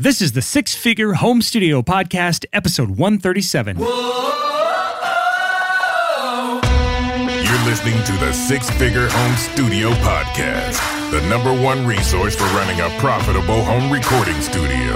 This is the Six Figure Home Studio Podcast, episode 137. You're listening to the Six Figure Home Studio Podcast, the number one resource for running a profitable home recording studio.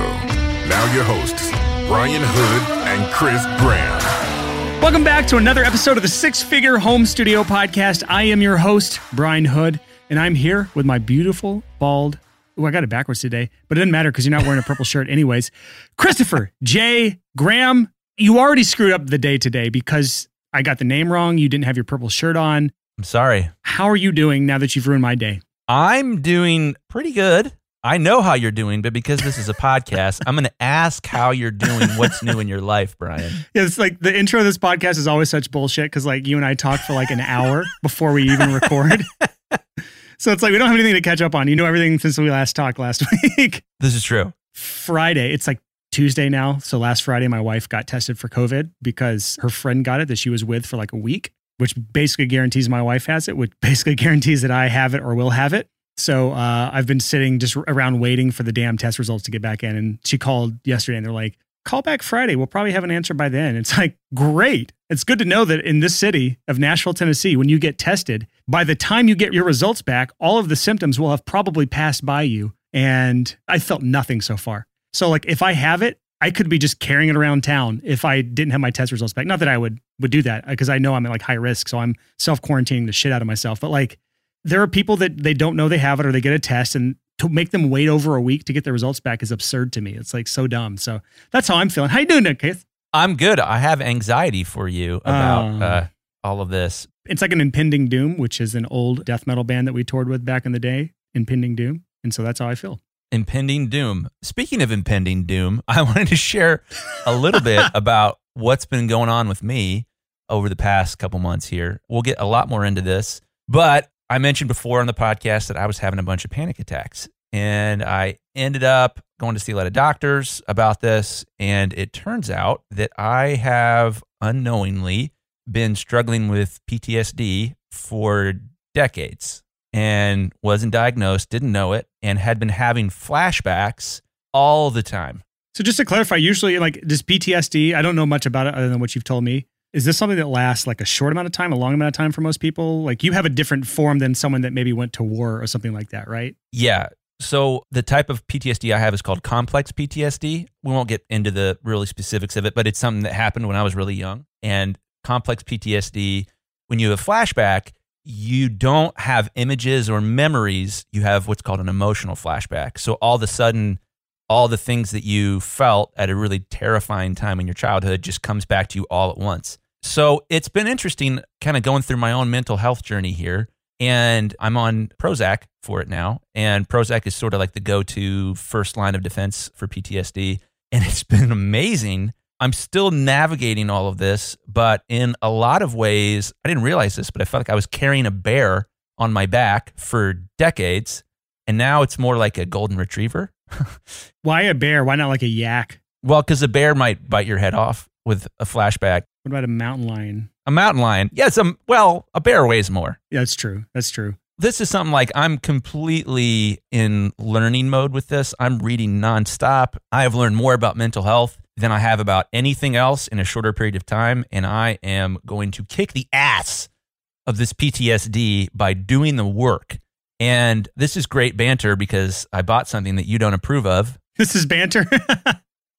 Now, your hosts, Brian Hood and Chris Graham. Welcome back to another episode of the Six Figure Home Studio Podcast. I am your host, Brian Hood, and I'm here with my beautiful, bald, oh, I got it backwards today, but it doesn't matter because you're not wearing a purple shirt anyways. Christopher J. Graham, you already screwed up the day today because I got the name wrong. You didn't have your purple shirt on. I'm sorry. How are you doing now that you've ruined my day? I'm doing pretty good. I know how you're doing, but because this is a podcast, I'm going to ask how you're doing. What's new in your life, Brian? Yeah, it's like the intro of this podcast is always such bullshit because like you and I talk for like an hour before we even record. so it's like we don't have anything to catch up on. You know everything since we last talked last week. This is true. Friday, it's like Tuesday now. So last Friday, my wife got tested for COVID because her friend got it that she was with for like a week, which basically guarantees my wife has it, which basically guarantees that I have it or will have it. So uh, I've been sitting just around waiting for the damn test results to get back in. And she called yesterday and they're like, call back Friday. We'll probably have an answer by then. It's like, great. It's good to know that in this city of Nashville, Tennessee, when you get tested, by the time you get your results back, all of the symptoms will have probably passed by you. And I felt nothing so far. So, like, if I have it, I could be just carrying it around town if I didn't have my test results back. Not that I would would do that because I know I'm at like high risk, so I'm self quarantining the shit out of myself. But like, there are people that they don't know they have it or they get a test and to make them wait over a week to get their results back is absurd to me. It's like so dumb. So that's how I'm feeling. How you doing, Keith? I'm good. I have anxiety for you about Oh. uh, all of this. It's like an impending doom, which is an old death metal band that we toured with back in the day. Impending doom, and so that's how I feel. Impending doom. Speaking of impending doom, I wanted to share a little bit about what's been going on with me over the past couple months here. We'll get a lot more into this, but I mentioned before on the podcast that I was having a bunch of panic attacks. And I ended up going to see a lot of doctors about this. And it turns out that I have unknowingly been struggling with PTSD for decades and wasn't diagnosed, didn't know it, and had been having flashbacks all the time. So just to clarify, usually like does PTSD, I don't know much about it other than what you've told me. Is this something that lasts like a short amount of time, a long amount of time for most people? Like you have a different form than someone that maybe went to war or something like that, right? Yeah. So the type of PTSD I have is called complex PTSD. We won't get into the really specifics of it, but it's something that happened when I was really young. And complex PTSD, when you have a flashback, you don't have images or memories. You have what's called an emotional flashback. So all of a sudden, all the things that you felt at a really terrifying time in your childhood just comes back to you all at once. So it's been interesting kind of going through my own mental health journey here. And I'm on Prozac for it now. And Prozac is sort of like the go to first line of defense for PTSD. And it's been amazing. I'm still navigating all of this, but in a lot of ways, I didn't realize this, but I felt like I was carrying a bear on my back for decades. And now it's more like a golden retriever. Why a bear? Why not like a yak? Well, because a bear might bite your head off with a flashback. What about a mountain lion? A mountain lion, yes, um, well, a bear weighs more. Yeah, that's true. That's true. This is something like I'm completely in learning mode with this. I'm reading nonstop. I have learned more about mental health than I have about anything else in a shorter period of time. And I am going to kick the ass of this PTSD by doing the work. And this is great banter because I bought something that you don't approve of. This is banter.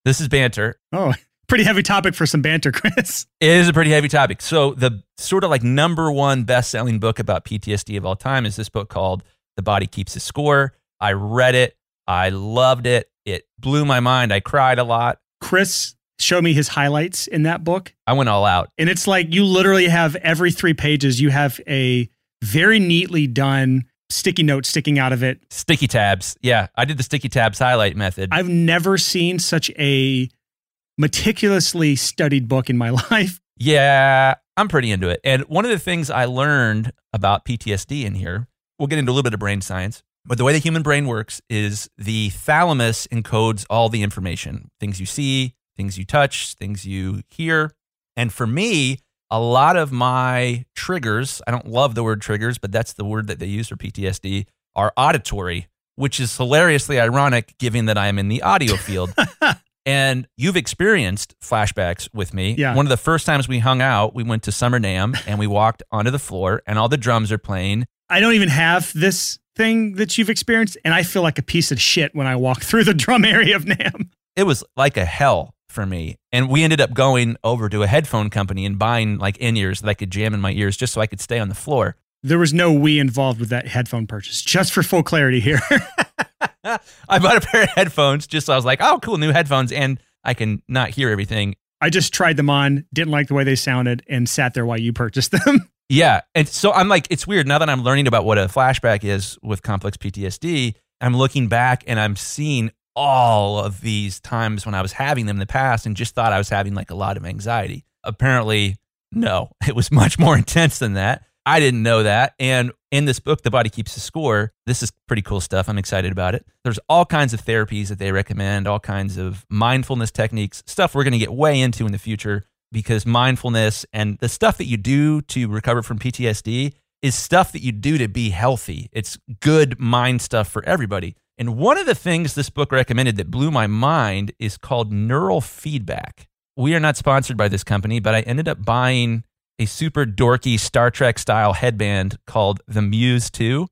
This is banter. oh, pretty heavy topic for some banter, Chris. It is a pretty heavy topic. So the sort of like number one best-selling book about PTSD of all time is this book called The Body Keeps a Score. I read it. I loved it. It blew my mind. I cried a lot. Chris showed me his highlights in that book. I went all out. And it's like you literally have every three pages, you have a very neatly done sticky note sticking out of it. Sticky tabs. Yeah, I did the sticky tabs highlight method. I've never seen such a meticulously studied book in my life. yeah, I'm pretty into it. And one of the things I learned about PTSD in here, we'll get into a little bit of brain science, but the way the human brain works is the thalamus encodes all the information things you see, things you touch, things you hear. And for me, a lot of my triggers, I don't love the word triggers, but that's the word that they use for PTSD, are auditory. which is hilariously ironic given that I am in the audio field. and you've experienced flashbacks with me. Yeah. One of the first times we hung out, we went to Summer NAMM and we walked onto the floor and all the drums are playing. I don't even have this thing that you've experienced, and I feel like a piece of shit when I walk through the drum area of NAMM. It was like a hell for me. And we ended up going over to a headphone company and buying like in ears that I could jam in my ears just so I could stay on the floor. There was no we involved with that headphone purchase, just for full clarity here. I bought a pair of headphones just so I was like, oh, cool, new headphones. And I can not hear everything. I just tried them on, didn't like the way they sounded, and sat there while you purchased them. Yeah. And so I'm like, it's weird now that I'm learning about what a flashback is with complex PTSD. I'm looking back and I'm seeing all of these times when I was having them in the past and just thought I was having like a lot of anxiety. Apparently, no, it was much more intense than that. I didn't know that. And in this book, The Body Keeps the Score, this is pretty cool stuff. I'm excited about it. There's all kinds of therapies that they recommend, all kinds of mindfulness techniques, stuff we're going to get way into in the future because mindfulness and the stuff that you do to recover from PTSD is stuff that you do to be healthy. It's good mind stuff for everybody. And one of the things this book recommended that blew my mind is called neural feedback. We are not sponsored by this company, but I ended up buying a super dorky Star Trek style headband called the Muse 2.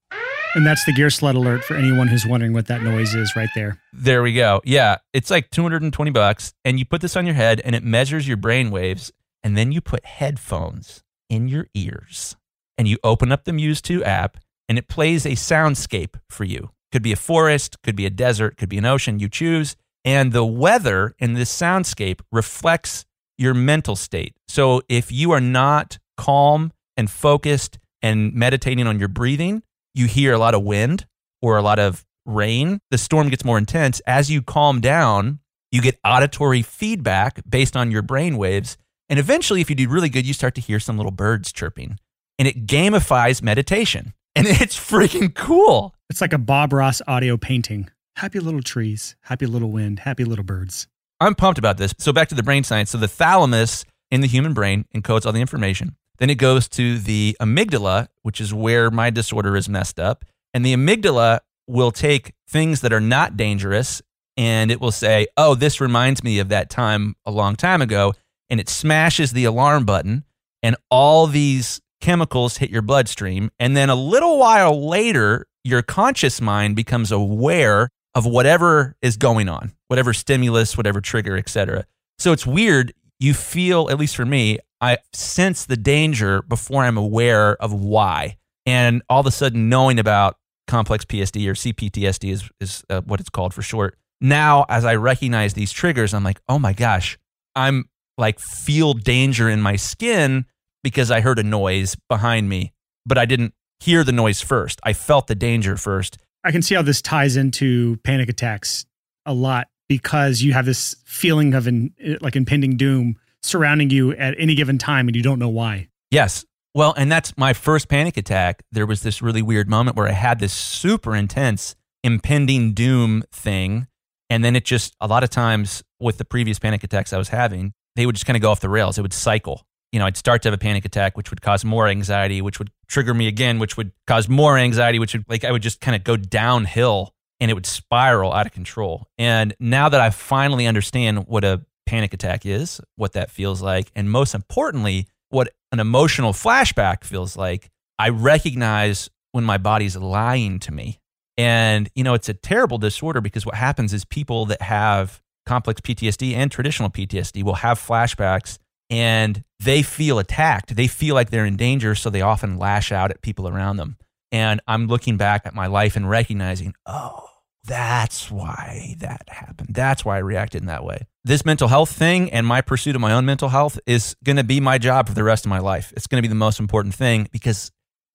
and that's the gear sled alert for anyone who's wondering what that noise is right there. There we go. Yeah, it's like 220 bucks and you put this on your head and it measures your brain waves and then you put headphones in your ears and you open up the Muse 2 app and it plays a soundscape for you. Could be a forest, could be a desert, could be an ocean, you choose. And the weather in this soundscape reflects your mental state. So if you are not calm and focused and meditating on your breathing, you hear a lot of wind or a lot of rain. The storm gets more intense. As you calm down, you get auditory feedback based on your brain waves. And eventually, if you do really good, you start to hear some little birds chirping. And it gamifies meditation. And it's freaking cool. It's like a Bob Ross audio painting. Happy little trees, happy little wind, happy little birds. I'm pumped about this. So back to the brain science. So the thalamus in the human brain encodes all the information. Then it goes to the amygdala, which is where my disorder is messed up. And the amygdala will take things that are not dangerous and it will say, "Oh, this reminds me of that time a long time ago." And it smashes the alarm button and all these chemicals hit your bloodstream and then a little while later your conscious mind becomes aware of whatever is going on, whatever stimulus, whatever trigger, etc. So it's weird. You feel, at least for me, I sense the danger before I'm aware of why. And all of a sudden, knowing about complex PTSD or CPTSD is, is uh, what it's called for short. Now, as I recognize these triggers, I'm like, oh my gosh, I'm like feel danger in my skin because I heard a noise behind me, but I didn't hear the noise first. I felt the danger first. I can see how this ties into panic attacks a lot because you have this feeling of in, like impending doom surrounding you at any given time and you don't know why. Yes. Well, and that's my first panic attack. There was this really weird moment where I had this super intense impending doom thing. And then it just, a lot of times with the previous panic attacks I was having, they would just kind of go off the rails. It would cycle. You know, I'd start to have a panic attack, which would cause more anxiety, which would trigger me again, which would cause more anxiety, which would like I would just kind of go downhill and it would spiral out of control. And now that I finally understand what a panic attack is, what that feels like, and most importantly, what an emotional flashback feels like, I recognize when my body's lying to me. And, you know, it's a terrible disorder because what happens is people that have complex PTSD and traditional PTSD will have flashbacks and they feel attacked. They feel like they're in danger. So they often lash out at people around them. And I'm looking back at my life and recognizing, oh, that's why that happened. That's why I reacted in that way. This mental health thing and my pursuit of my own mental health is going to be my job for the rest of my life. It's going to be the most important thing because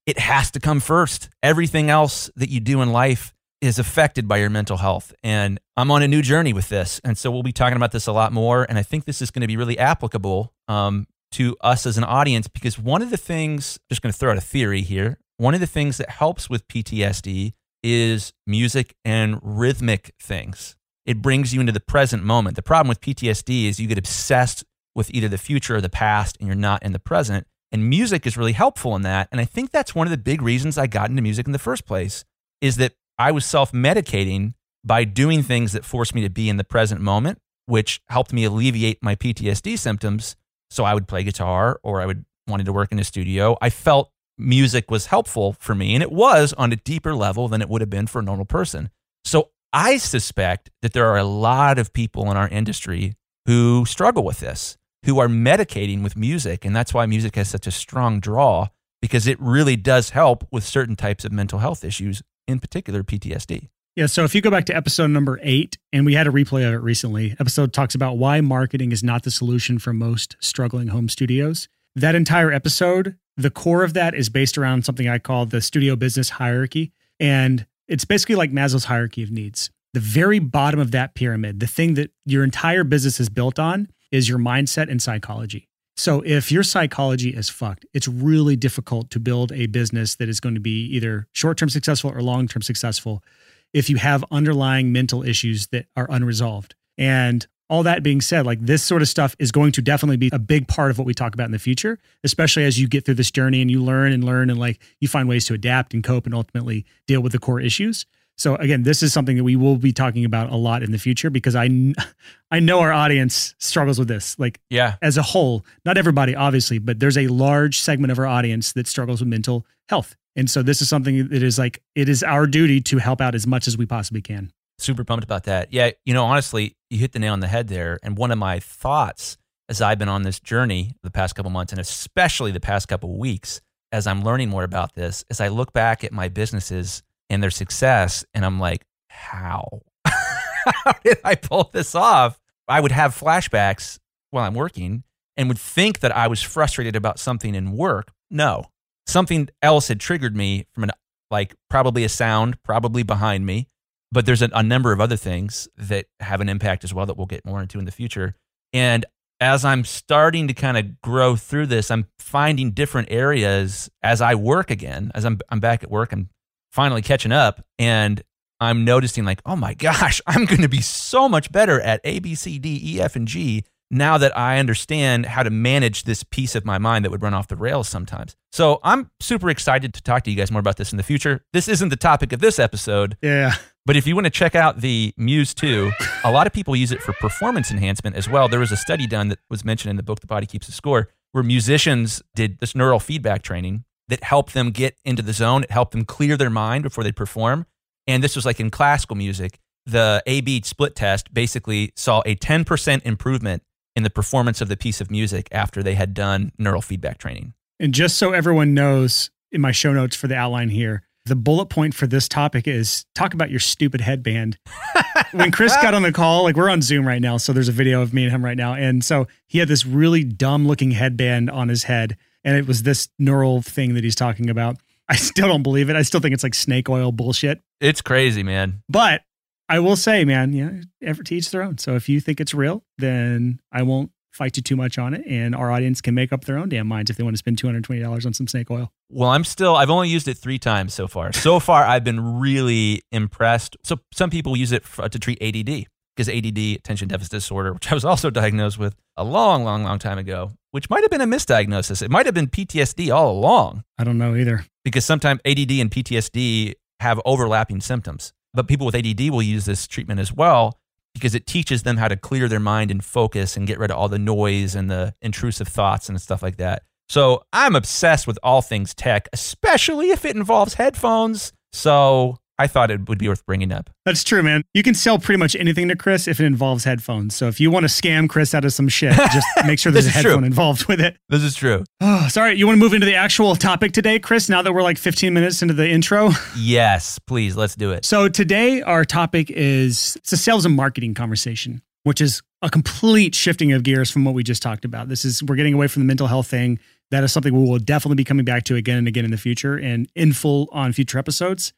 it has to come first. Everything else that you do in life is affected by your mental health. And I'm on a new journey with this. And so we'll be talking about this a lot more. And I think this is going to be really applicable um, to us as an audience because one of the things, just going to throw out a theory here, one of the things that helps with PTSD is music and rhythmic things. It brings you into the present moment. The problem with PTSD is you get obsessed with either the future or the past and you're not in the present. And music is really helpful in that. And I think that's one of the big reasons I got into music in the first place is that I was self medicating by doing things that forced me to be in the present moment, which helped me alleviate my PTSD symptoms. So I would play guitar or I would wanted to work in a studio. I felt music was helpful for me, and it was on a deeper level than it would have been for a normal person. So I suspect that there are a lot of people in our industry who struggle with this, who are medicating with music. And that's why music has such a strong draw because it really does help with certain types of mental health issues, in particular PTSD. Yeah. So if you go back to episode number eight, and we had a replay of it recently, episode talks about why marketing is not the solution for most struggling home studios. That entire episode, the core of that is based around something I call the studio business hierarchy. And it's basically like Maslow's hierarchy of needs. The very bottom of that pyramid, the thing that your entire business is built on, is your mindset and psychology. So if your psychology is fucked, it's really difficult to build a business that is going to be either short-term successful or long-term successful if you have underlying mental issues that are unresolved. And all that being said, like this sort of stuff is going to definitely be a big part of what we talk about in the future, especially as you get through this journey and you learn and learn and like you find ways to adapt and cope and ultimately deal with the core issues. So again, this is something that we will be talking about a lot in the future because I I know our audience struggles with this. Like yeah, as a whole, not everybody obviously, but there's a large segment of our audience that struggles with mental health. And so this is something that is like it is our duty to help out as much as we possibly can. Super pumped about that. Yeah, you know, honestly, you hit the nail on the head there. And one of my thoughts as I've been on this journey the past couple months and especially the past couple weeks as I'm learning more about this, as I look back at my businesses and their success and I'm like, how? how did I pull this off? I would have flashbacks while I'm working and would think that I was frustrated about something in work. No, something else had triggered me from an like probably a sound, probably behind me. But there's a, a number of other things that have an impact as well that we'll get more into in the future. And as I'm starting to kind of grow through this, I'm finding different areas as I work again, as I'm, I'm back at work, I'm finally catching up and I'm noticing like, oh my gosh, I'm going to be so much better at A, B, C, D, E, F, and G now that I understand how to manage this piece of my mind that would run off the rails sometimes. So I'm super excited to talk to you guys more about this in the future. This isn't the topic of this episode. Yeah. But if you want to check out the Muse 2, a lot of people use it for performance enhancement as well. There was a study done that was mentioned in the book The Body Keeps the Score where musicians did this neural feedback training that helped them get into the zone, it helped them clear their mind before they perform. And this was like in classical music. The A B split test basically saw a 10% improvement in the performance of the piece of music after they had done neural feedback training. And just so everyone knows, in my show notes for the outline here, the bullet point for this topic is talk about your stupid headband. when Chris got on the call, like we're on Zoom right now, so there's a video of me and him right now. And so he had this really dumb looking headband on his head, and it was this neural thing that he's talking about. I still don't believe it. I still think it's like snake oil bullshit. It's crazy, man. But I will say, man, you know, ever to each their own. So if you think it's real, then I won't fight you too much on it. And our audience can make up their own damn minds if they want to spend $220 on some snake oil. Well, I'm still, I've only used it three times so far. So far, I've been really impressed. So some people use it for, uh, to treat ADD because ADD, attention deficit disorder, which I was also diagnosed with a long, long, long time ago, which might have been a misdiagnosis. It might have been PTSD all along. I don't know either. Because sometimes ADD and PTSD have overlapping symptoms. But people with ADD will use this treatment as well because it teaches them how to clear their mind and focus and get rid of all the noise and the intrusive thoughts and stuff like that. So I'm obsessed with all things tech, especially if it involves headphones. So I thought it would be worth bringing up. That's true, man. You can sell pretty much anything to Chris if it involves headphones. So if you want to scam Chris out of some shit, just make sure there's a headphone true. involved with it. This is true. Oh, sorry. You want to move into the actual topic today, Chris, now that we're like 15 minutes into the intro? Yes, please. Let's do it. So today our topic is it's a sales and marketing conversation, which is a complete shifting of gears from what we just talked about. This is we're getting away from the mental health thing. That is something we will definitely be coming back to again and again in the future and in full on future episodes.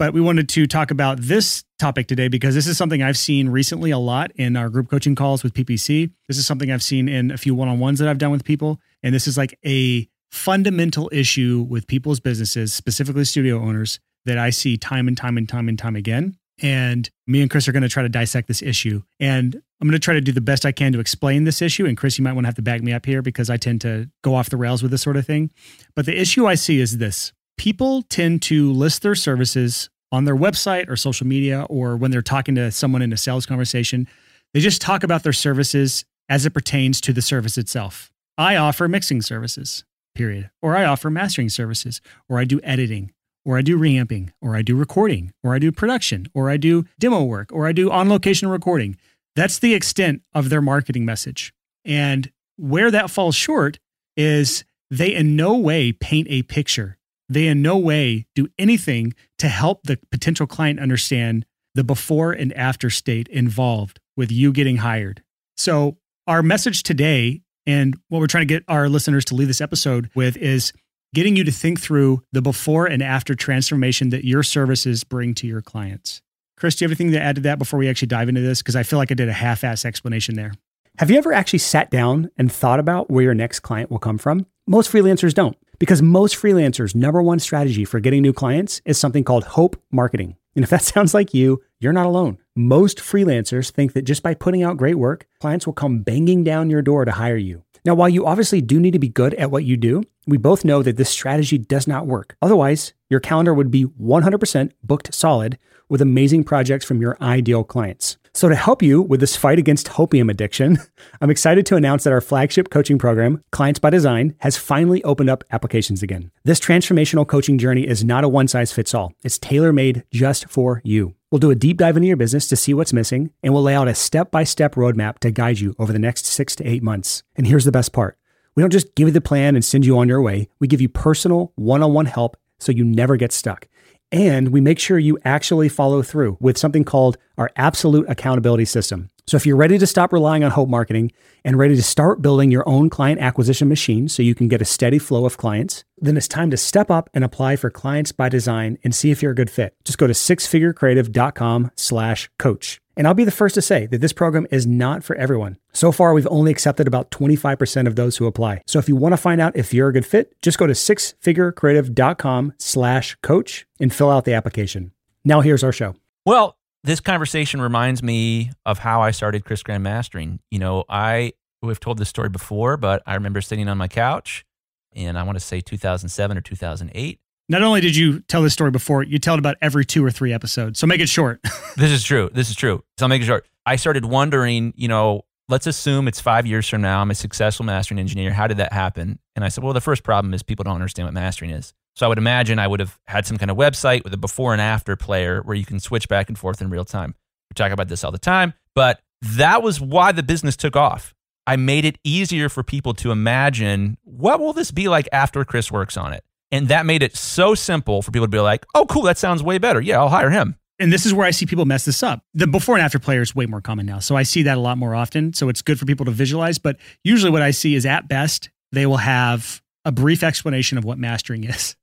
But we wanted to talk about this topic today because this is something I've seen recently a lot in our group coaching calls with PPC. This is something I've seen in a few one on ones that I've done with people. And this is like a fundamental issue with people's businesses, specifically studio owners, that I see time and time and time and time again. And me and Chris are going to try to dissect this issue. And I'm going to try to do the best I can to explain this issue. And Chris, you might want to have to back me up here because I tend to go off the rails with this sort of thing. But the issue I see is this people tend to list their services on their website or social media or when they're talking to someone in a sales conversation. They just talk about their services as it pertains to the service itself. I offer mixing services, period. Or I offer mastering services, or I do editing, or I do reamping, or I do recording, or I do production, or I do demo work, or I do on location recording. That's the extent of their marketing message. And where that falls short is they in no way paint a picture. They in no way do anything to help the potential client understand the before and after state involved with you getting hired. So, our message today and what we're trying to get our listeners to leave this episode with is getting you to think through the before and after transformation that your services bring to your clients. Chris, do you have anything to add to that before we actually dive into this? Because I feel like I did a half ass explanation there. Have you ever actually sat down and thought about where your next client will come from? Most freelancers don't, because most freelancers' number one strategy for getting new clients is something called hope marketing. And if that sounds like you, you're not alone. Most freelancers think that just by putting out great work, clients will come banging down your door to hire you. Now, while you obviously do need to be good at what you do, we both know that this strategy does not work. Otherwise, your calendar would be 100% booked solid with amazing projects from your ideal clients. So, to help you with this fight against hopium addiction, I'm excited to announce that our flagship coaching program, Clients by Design, has finally opened up applications again. This transformational coaching journey is not a one size fits all, it's tailor made just for you. We'll do a deep dive into your business to see what's missing, and we'll lay out a step by step roadmap to guide you over the next six to eight months. And here's the best part we don't just give you the plan and send you on your way, we give you personal one on one help so you never get stuck. And we make sure you actually follow through with something called our absolute accountability system. So if you're ready to stop relying on hope marketing and ready to start building your own client acquisition machine so you can get a steady flow of clients, then it's time to step up and apply for clients by design and see if you're a good fit. Just go to sixfigurecreative.com slash coach. And I'll be the first to say that this program is not for everyone. So far, we've only accepted about 25% of those who apply. So if you want to find out if you're a good fit, just go to sixfigurecreative.com slash coach and fill out the application. Now here's our show. Well, this conversation reminds me of how I started Chris Graham Mastering. You know, I we've told this story before, but I remember sitting on my couch in I want to say 2007 or 2008. Not only did you tell this story before, you tell it about every two or three episodes. So make it short. this is true. This is true. So I'll make it short. I started wondering, you know, let's assume it's five years from now. I'm a successful mastering engineer. How did that happen? And I said, well, the first problem is people don't understand what mastering is. So I would imagine I would have had some kind of website with a before and after player where you can switch back and forth in real time. We talk about this all the time, but that was why the business took off. I made it easier for people to imagine what will this be like after Chris works on it. And that made it so simple for people to be like, oh, cool, that sounds way better. Yeah, I'll hire him. And this is where I see people mess this up. The before and after player is way more common now. So I see that a lot more often. So it's good for people to visualize. But usually what I see is at best, they will have a brief explanation of what mastering is.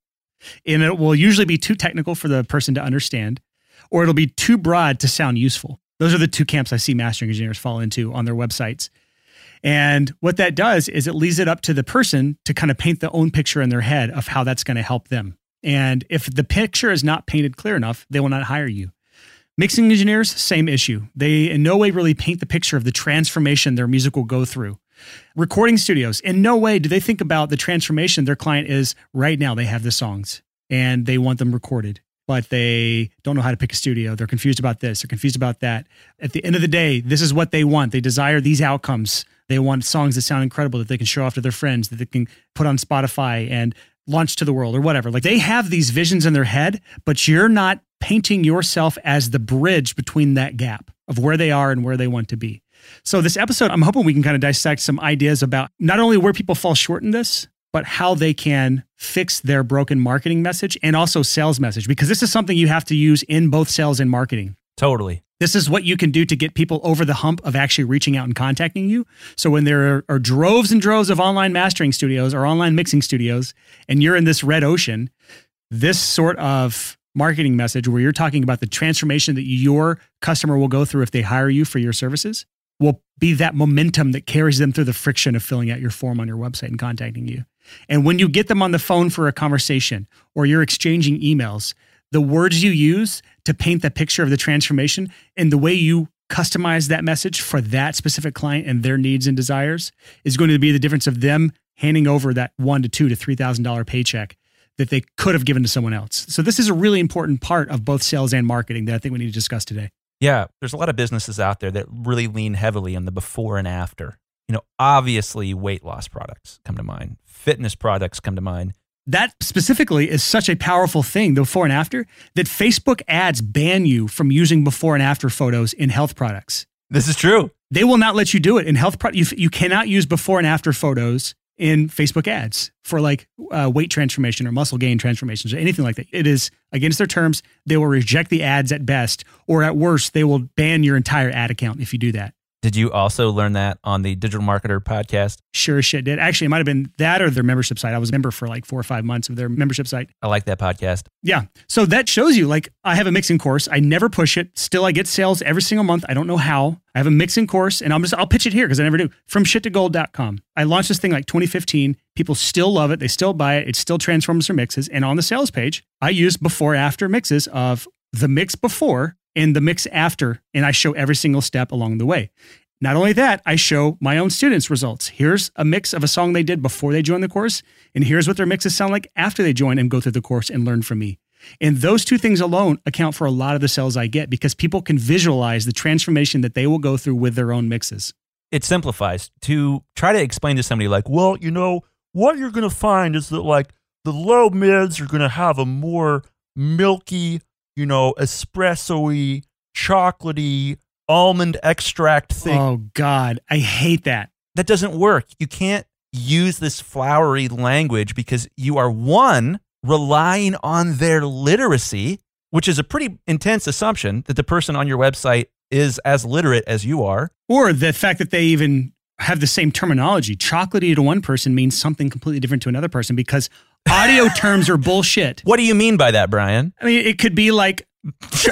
And it will usually be too technical for the person to understand, or it'll be too broad to sound useful. Those are the two camps I see mastering engineers fall into on their websites. And what that does is it leaves it up to the person to kind of paint their own picture in their head of how that's going to help them. And if the picture is not painted clear enough, they will not hire you. Mixing engineers, same issue. They in no way really paint the picture of the transformation their music will go through. Recording studios, in no way do they think about the transformation their client is right now. They have the songs and they want them recorded, but they don't know how to pick a studio. They're confused about this, they're confused about that. At the end of the day, this is what they want. They desire these outcomes. They want songs that sound incredible that they can show off to their friends, that they can put on Spotify and launch to the world or whatever. Like they have these visions in their head, but you're not painting yourself as the bridge between that gap of where they are and where they want to be. So, this episode, I'm hoping we can kind of dissect some ideas about not only where people fall short in this, but how they can fix their broken marketing message and also sales message, because this is something you have to use in both sales and marketing. Totally. This is what you can do to get people over the hump of actually reaching out and contacting you. So when there are, droves and droves of online mastering studios or online mixing studios, and you're in this red ocean, this sort of marketing message where you're talking about the transformation that your customer will go through if they hire you for your services will be that momentum that carries them through the friction of filling out your form on your website and contacting you. And when you get them on the phone for a conversation or you're exchanging emails, the words you use to paint the picture of the transformation and the way you customize that message for that specific client and their needs and desires is going to be the difference of them handing over that one to two to three thousand dollar paycheck that they could have given to someone else. So this is a really important part of both sales and marketing that I think we need to discuss today. Yeah, there's a lot of businesses out there that really lean heavily on the before and after. You know, obviously weight loss products come to mind. Fitness products come to mind. That specifically is such a powerful thing, the before and after, that Facebook ads ban you from using before and after photos in health products. This is true. They will not let you do it in health products. You, you cannot use before and after photos in Facebook ads for like uh, weight transformation or muscle gain transformations or anything like that. It is against their terms. They will reject the ads at best, or at worst, they will ban your entire ad account if you do that. Did you also learn that on the Digital Marketer podcast? Sure shit did. Actually, it might have been that or their membership site. I was a member for like four or five months of their membership site. I like that podcast. Yeah. So that shows you like I have a mixing course. I never push it. Still, I get sales every single month. I don't know how. I have a mixing course and I'm just, I'll pitch it here because I never do. From shit2gold.com. I launched this thing like 2015. People still love it. They still buy it. It still transforms their mixes. And on the sales page, I use before after mixes of the mix before and the mix after. And I show every single step along the way. Not only that, I show my own students' results. Here's a mix of a song they did before they joined the course, and here's what their mixes sound like after they join and go through the course and learn from me. And those two things alone account for a lot of the sales I get because people can visualize the transformation that they will go through with their own mixes. It simplifies to try to explain to somebody like, well, you know, what you're going to find is that like the low mids are going to have a more milky, you know, espresso-y, chocolatey, almond extract thing. Oh God, I hate that. That doesn't work. You can't use this flowery language because you are one relying on their literacy, which is a pretty intense assumption that the person on your website is as literate as you are. Or the fact that they even have the same terminology. Chocolatey to one person means something completely different to another person because audio terms are bullshit. What do you mean by that, Brian? I mean, it could be like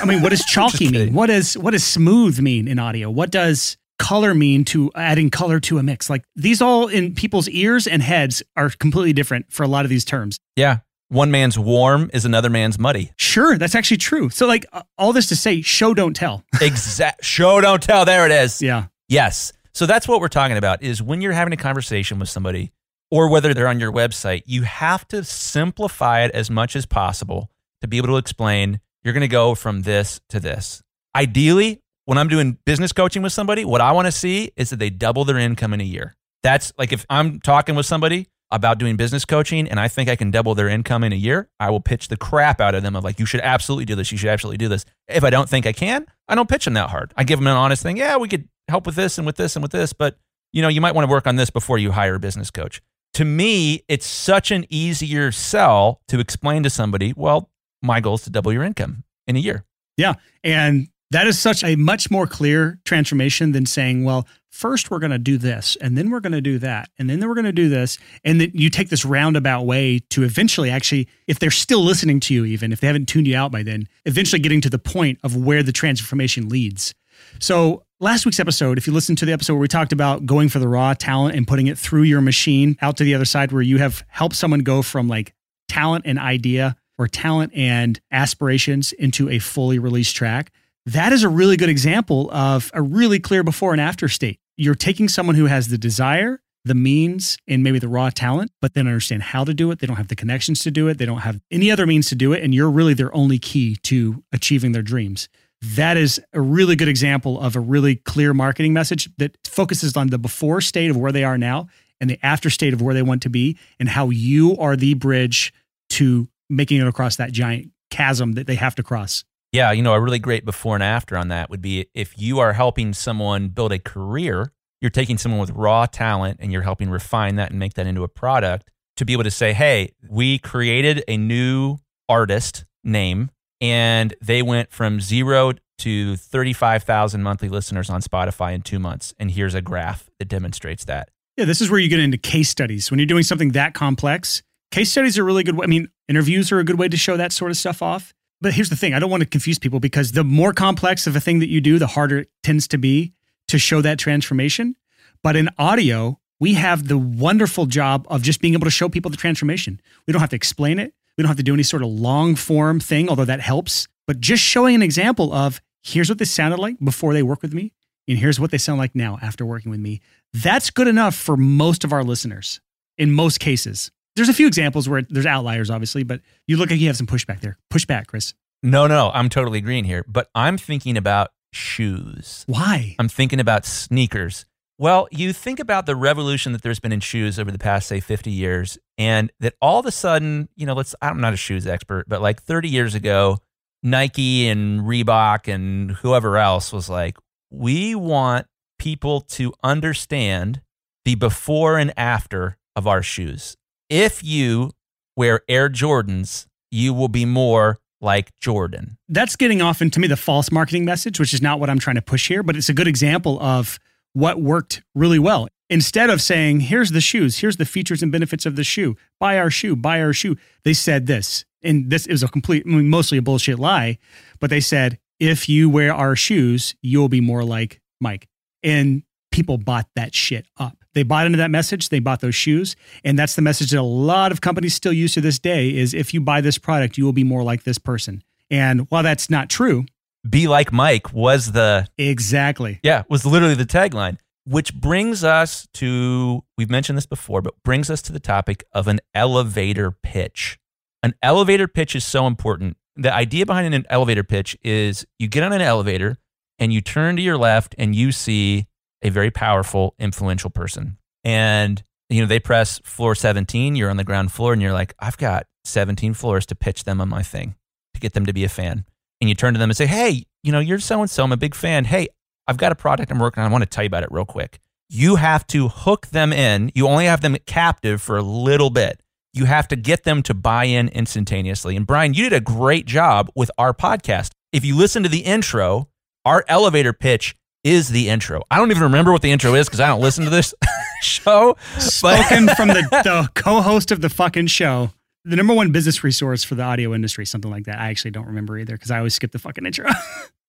I mean, what does chalky mean? What does what does smooth mean in audio? What does color mean to adding color to a mix? Like these all in people's ears and heads are completely different for a lot of these terms. Yeah. One man's warm is another man's muddy. Sure, that's actually true. So like uh, all this to say show don't tell. exact show don't tell. There it is. Yeah. Yes. So that's what we're talking about is when you're having a conversation with somebody or whether they're on your website, you have to simplify it as much as possible to be able to explain you're going to go from this to this. Ideally, when I'm doing business coaching with somebody, what I want to see is that they double their income in a year. That's like if I'm talking with somebody about doing business coaching and I think I can double their income in a year, I will pitch the crap out of them of like, you should absolutely do this. You should absolutely do this. If I don't think I can, I don't pitch them that hard. I give them an honest thing. Yeah, we could help with this and with this and with this, but you know, you might want to work on this before you hire a business coach. To me, it's such an easier sell to explain to somebody, well, my goal is to double your income in a year. Yeah. And that is such a much more clear transformation than saying, well, first we're going to do this, and then we're going to do that, and then we're going to do this. And then you take this roundabout way to eventually actually, if they're still listening to you, even if they haven't tuned you out by then, eventually getting to the point of where the transformation leads. So last week's episode, if you listen to the episode where we talked about going for the raw talent and putting it through your machine out to the other side, where you have helped someone go from like talent and idea or talent and aspirations into a fully released track, that is a really good example of a really clear before and after state. You're taking someone who has the desire, the means, and maybe the raw talent, but they don't understand how to do it. They don't have the connections to do it. They don't have any other means to do it. And you're really their only key to achieving their dreams. That is a really good example of a really clear marketing message that focuses on the before state of where they are now and the after state of where they want to be and how you are the bridge to making it across that giant chasm that they have to cross. Yeah, you know, a really great before and after on that would be if you are helping someone build a career, you're taking someone with raw talent and you're helping refine that and make that into a product to be able to say, hey, we created a new artist name and they went from zero to 35,000 monthly listeners on Spotify in two months. And here's a graph that demonstrates that. Yeah, this is where you get into case studies. When you're doing something that complex, case studies are really good. I mean, interviews are a good way to show that sort of stuff off. But here's the thing I don't want to confuse people because the more complex of a thing that you do, the harder it tends to be to show that transformation. But in audio, we have the wonderful job of just being able to show people the transformation. We don't have to explain it. We don't have to do any sort of long form thing, although that helps. But just showing an example of here's what they sounded like before they work with me, and here's what they sound like now after working with me. That's good enough for most of our listeners in most cases. There's a few examples where there's outliers, obviously, but you look like you have some pushback there. Pushback, Chris. No, no, I'm totally agreeing here. But I'm thinking about shoes. Why? I'm thinking about sneakers. Well, you think about the revolution that there's been in shoes over the past, say, 50 years, and that all of a sudden, you know, let's, I'm not a shoes expert, but like 30 years ago, Nike and Reebok and whoever else was like, we want people to understand the before and after of our shoes. If you wear Air Jordans, you will be more like Jordan. That's getting off into me the false marketing message, which is not what I'm trying to push here, but it's a good example of what worked really well. Instead of saying, here's the shoes, here's the features and benefits of the shoe, buy our shoe, buy our shoe, they said this. And this is a complete, mostly a bullshit lie, but they said, if you wear our shoes, you'll be more like Mike. And people bought that shit up. They bought into that message, they bought those shoes, and that's the message that a lot of companies still use to this day is if you buy this product, you will be more like this person. And while that's not true, Be like Mike was the exactly. Yeah, was literally the tagline, which brings us to we've mentioned this before, but brings us to the topic of an elevator pitch. An elevator pitch is so important. The idea behind an elevator pitch is you get on an elevator and you turn to your left and you see a very powerful, influential person. And you know, they press floor 17, you're on the ground floor and you're like, I've got 17 floors to pitch them on my thing to get them to be a fan and you turn to them and say, Hey, you know, you're so and so. I'm a big fan. Hey, I've got a product I'm working on. I want to tell you about it real quick. You have to hook them in. You only have them captive for a little bit. You have to get them to buy in instantaneously. And Brian, you did a great job with our podcast. If you listen to the intro, our elevator pitch is the intro. I don't even remember what the intro is because I don't listen to this show. Spoken from the, the co-host of the fucking show. The number one business resource for the audio industry, something like that. I actually don't remember either because I always skip the fucking intro.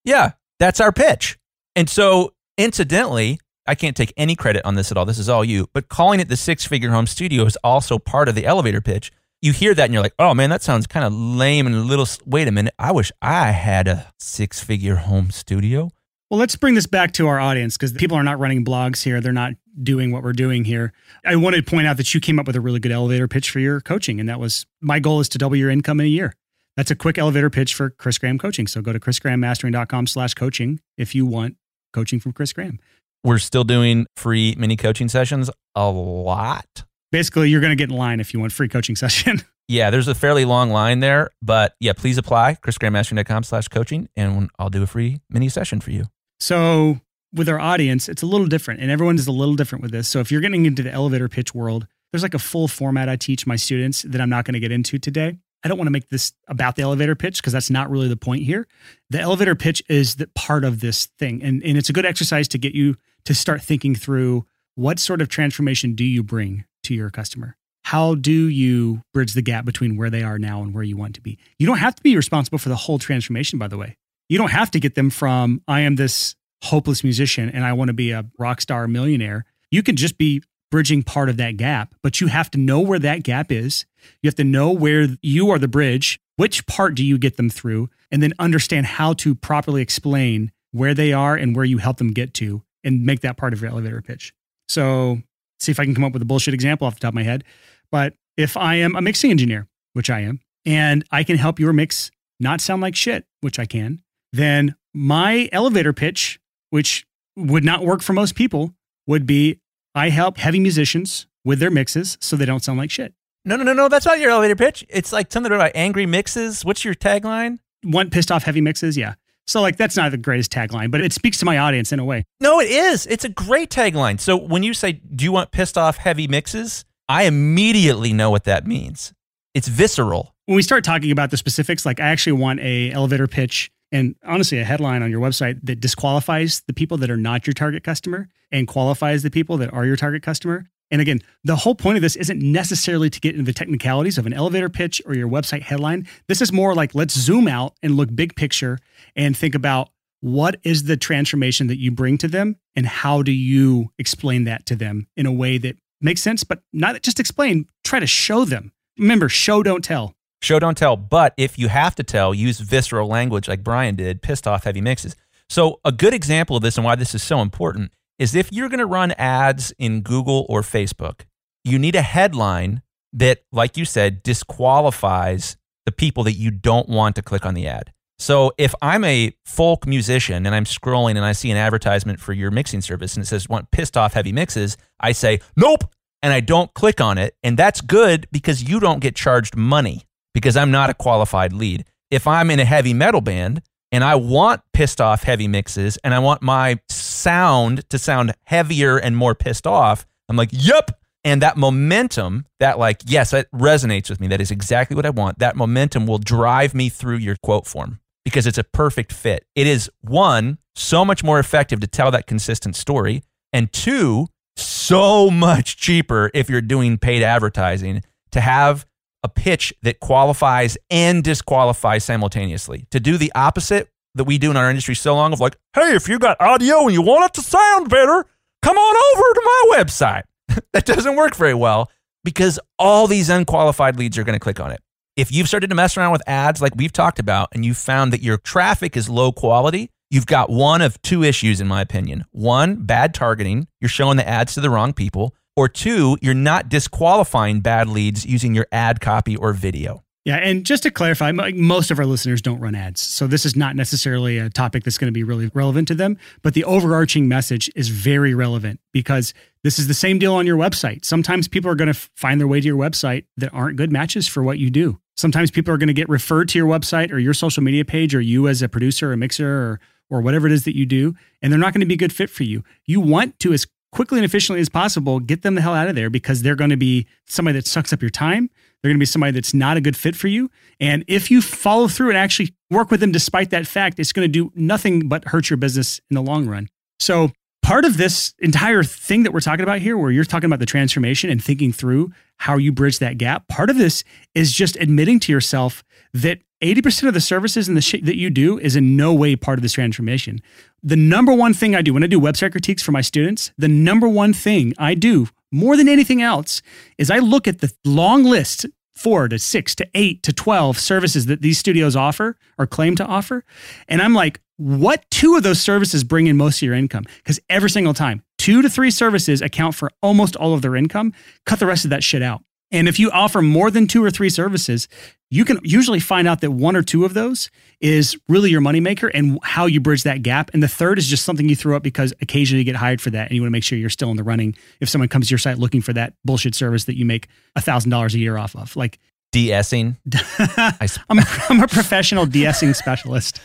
Yeah, that's our pitch. And so, incidentally, I can't take any credit on this at all. This is all you. But calling it the six figure home studio is also part of the elevator pitch. You hear that and you're like, oh man, that sounds kind of lame and a little. Wait a minute. I wish I had a six figure home studio. Well, let's bring this back to our audience because people are not running blogs here. They're not doing what we're doing here. I wanted to point out that you came up with a really good elevator pitch for your coaching. And that was my goal is to double your income in a year. That's a quick elevator pitch for Chris Graham coaching. So go to chrisgrahammastering.com slash coaching if you want coaching from Chris Graham. We're still doing free mini coaching sessions a lot. Basically, you're going to get in line if you want free coaching session. Yeah, there's a fairly long line there, but yeah, please apply chrisgrahammastering.com slash coaching and I'll do a free mini session for you. So with our audience, it's a little different, and everyone is a little different with this. So if you're getting into the elevator pitch world, there's like a full format I teach my students that I'm not going to get into today. I don't want to make this about the elevator pitch because that's not really the point here. The elevator pitch is the part of this thing, and and it's a good exercise to get you to start thinking through what sort of transformation do you bring to your customer. How do you bridge the gap between where they are now and where you want to be? You don't have to be responsible for the whole transformation, by the way you don't have to get them from I am this hopeless musician and I want to be a rock star millionaire. You can just be bridging part of that gap, but you have to know where that gap is. You have to know where you are the bridge. Which part do you get them through? And then understand how to properly explain where they are and where you help them get to and make that part of your elevator pitch. So, see if I can come up with a bullshit example off the top of my head. But if I am a mixing engineer, which I am, and I can help your mix not sound like shit, which I can, then my elevator pitch, which would not work for most people, would be I help heavy musicians with their mixes so they don't sound like shit. No, no, no, no. That's not your elevator pitch. It's like something about angry mixes. What's your tagline? Want pissed off heavy mixes? Yeah. So, like, that's not the greatest tagline, but it speaks to my audience in a way. No, it is. It's a great tagline. So, when you say, Do you want pissed off heavy mixes? I immediately know what that means. It's visceral. When we start talking about the specifics, like, I actually want a elevator pitch and honestly a headline on your website that disqualifies the people that are not your target customer and qualifies the people that are your target customer. And again, the whole point of this isn't necessarily to get into the technicalities of an elevator pitch or your website headline. This is more like let's zoom out and look big picture and think about what is the transformation that you bring to them and how do you explain that to them in a way that makes sense, but not just explain, try to show them. Remember, show, don't tell. Show, don't tell. But if you have to tell, use visceral language like Brian did, pissed off heavy mixes. So, a good example of this and why this is so important is if you're going to run ads in Google or Facebook, you need a headline that, like you said, disqualifies the people that you don't want to click on the ad. So if I'm a folk musician and I'm scrolling and I see an advertisement for your mixing service and it says want pissed off heavy mixes, I say, nope. And I don't click on it. And that's good because you don't get charged money because I'm not a qualified lead. If I'm in a heavy metal band and I want pissed off heavy mixes and I want my sound to sound heavier and more pissed off, I'm like, yep. And that momentum, that like, yes, that resonates with me. That is exactly what I want. That momentum will drive me through your quote form because it's a perfect fit. It is one, so much more effective to tell that consistent story. And two, so much cheaper if you're doing paid advertising to have a pitch that qualifies and disqualifies simultaneously. To do the opposite that we do in our industry so long of like, hey, if you got audio and you want it to sound better, come on over to my website. that doesn't work very well because all these unqualified leads are going to click on it. If you've started to mess around with ads like we've talked about and you found that your traffic is low quality, you've got one of two issues, in my opinion. One, bad targeting. You're showing the ads to the wrong people. Or two, you're not disqualifying bad leads using your ad copy or video. Yeah, and just to clarify, most of our listeners don't run ads. So this is not necessarily a topic that's going to be really relevant to them, but the overarching message is very relevant because this is the same deal on your website. Sometimes people are going to find their way to your website that aren't good matches for what you do. Sometimes people are going to get referred to your website or your social media page or you as a producer or mixer or or whatever it is that you do, and they're not going to be a good fit for you. You want to as quickly and efficiently as possible get them the hell out of there because they're going to be somebody that sucks up your time they're going to be somebody that's not a good fit for you. And if you follow through and actually work with them despite that fact, it's going to do nothing but hurt your business in the long run. So, part of this entire thing that we're talking about here, where you're talking about the transformation and thinking through how you bridge that gap, part of this is just admitting to yourself that 80% of the services and the shit that you do is in no way part of this transformation. The number one thing I do when I do website critiques for my students, the number one thing I do more than anything else is I look at the long list four to six to eight to 12 services that these studios offer or claim to offer. And I'm like, what two of those services bring in most of your income? Because every single time, two to three services account for almost all of their income. Cut the rest of that shit out. And if you offer more than two or three services, you can usually find out that one or two of those is really your moneymaker and how you bridge that gap. And the third is just something you throw up because occasionally you get hired for that and you want to make sure you're still in the running if someone comes to your site looking for that bullshit service that you make $1,000 a year off of. Like de-essing. I'm, I'm a professional de-essing specialist.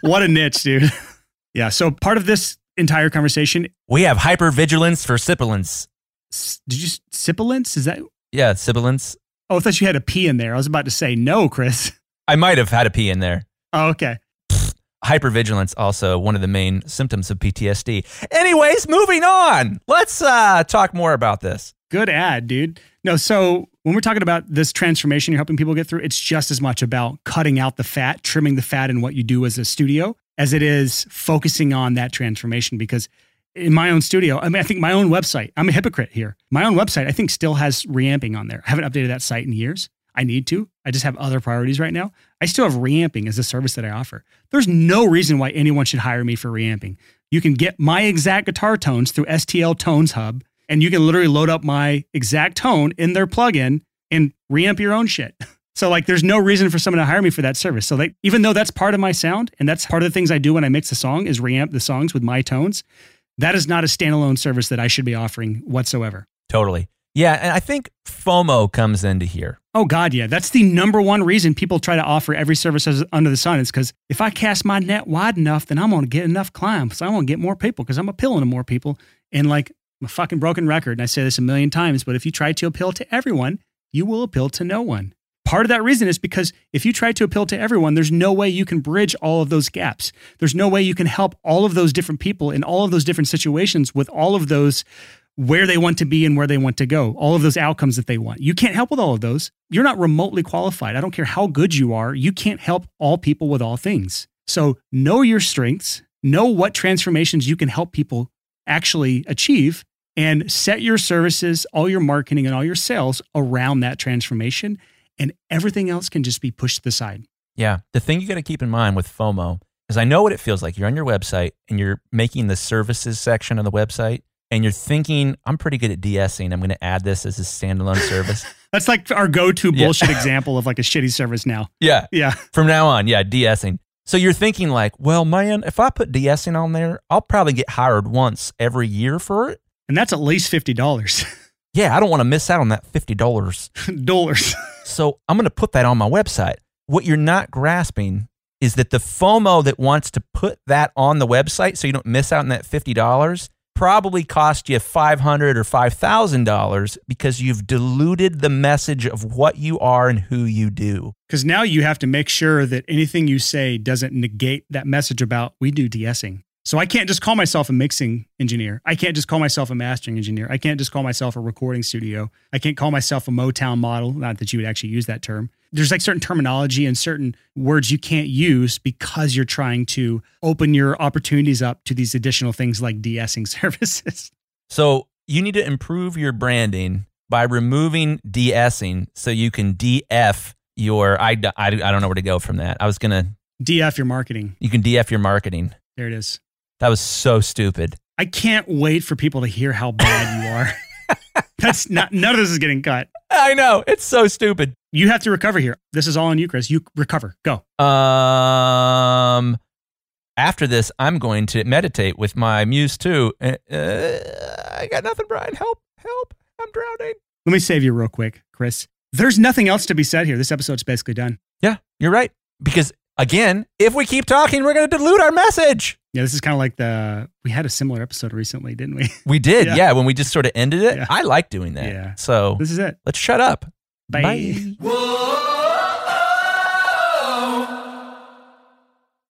what a niche, dude. Yeah. So part of this entire conversation, we have hypervigilance for sibilance. Did you sibilance? Is that? Yeah, sibilance. Oh, I thought you had a P in there. I was about to say no, Chris. I might have had a P in there. Oh, okay. Hypervigilance also one of the main symptoms of PTSD. Anyways, moving on. Let's uh, talk more about this. Good ad, dude. No, so when we're talking about this transformation you're helping people get through, it's just as much about cutting out the fat, trimming the fat in what you do as a studio, as it is focusing on that transformation. Because in my own studio, I mean, I think my own website, I'm a hypocrite here. My own website, I think, still has reamping on there. I haven't updated that site in years. I need to. I just have other priorities right now. I still have reamping as a service that I offer. There's no reason why anyone should hire me for reamping. You can get my exact guitar tones through STL Tones Hub, and you can literally load up my exact tone in their plugin and reamp your own shit. So like there's no reason for someone to hire me for that service. So like even though that's part of my sound and that's part of the things I do when I mix a song is reamp the songs with my tones, that is not a standalone service that I should be offering whatsoever. Totally. Yeah, and I think FOMO comes into here. Oh God, yeah, that's the number one reason people try to offer every service under the sun. Is because if I cast my net wide enough, then I'm going to get enough clients. I'm going to get more people because I'm appealing to more people. And like I'm a fucking broken record, and I say this a million times, but if you try to appeal to everyone, you will appeal to no one. Part of that reason is because if you try to appeal to everyone, there's no way you can bridge all of those gaps. There's no way you can help all of those different people in all of those different situations with all of those where they want to be and where they want to go, all of those outcomes that they want. You can't help with all of those. You're not remotely qualified. I don't care how good you are, you can't help all people with all things. So know your strengths, know what transformations you can help people actually achieve, and set your services, all your marketing, and all your sales around that transformation and everything else can just be pushed to the side. Yeah. The thing you got to keep in mind with FOMO is I know what it feels like. You're on your website and you're making the services section of the website and you're thinking, I'm pretty good at de-essing. I'm going to add this as a standalone service. That's like our go-to Yeah. bullshit example of like a shitty service now. Yeah. Yeah. From now on, yeah, de-essing. So you're thinking like, well, man, if I put de-essing on there, I'll probably get hired once every year for it. And that's at least $50. Yeah, I don't want to miss out on that $50. Dollars. So I'm going to put that on my website. What you're not grasping is that the FOMO that wants to put that on the website so you don't miss out on that $50 probably cost you 500 or $5,000 because you've diluted the message of what you are and who you do. Because now you have to make sure that anything you say doesn't negate that message about we do de-essing. So I can't just call myself a mixing engineer. I can't just call myself a mastering engineer. I can't just call myself a recording studio. I can't call myself a Motown model. Not that you would actually use that term. There's like certain terminology and certain words you can't use because you're trying to open your opportunities up to these additional things like de-essing services. So you need to improve your branding by removing de-essing so you can DF your, I, I, I don't know where to go from that. I was going to, DF your marketing. you can DF your marketing. There it is. That was so stupid. I can't wait for people to hear how bad you are. That's not, none of this is getting cut. I know. It's so stupid. You have to recover here. This is all on you, Chris. You recover. Go. Um, after this, I'm going to meditate with my Muse 2. Uh, uh, I got nothing, Brian. Help! Help! I'm drowning. Let me save you real quick, Chris. There's nothing else to be said here. This episode's basically done. Yeah, you're right. Because again, if we keep talking, we're going to dilute our message. Yeah, this is kind of like the we had a similar episode recently, didn't we? We did, Yeah. yeah. when we just sort of ended it, Yeah. I like doing that. Yeah. So This is it. let's shut up. Bye. Bye. Whoa.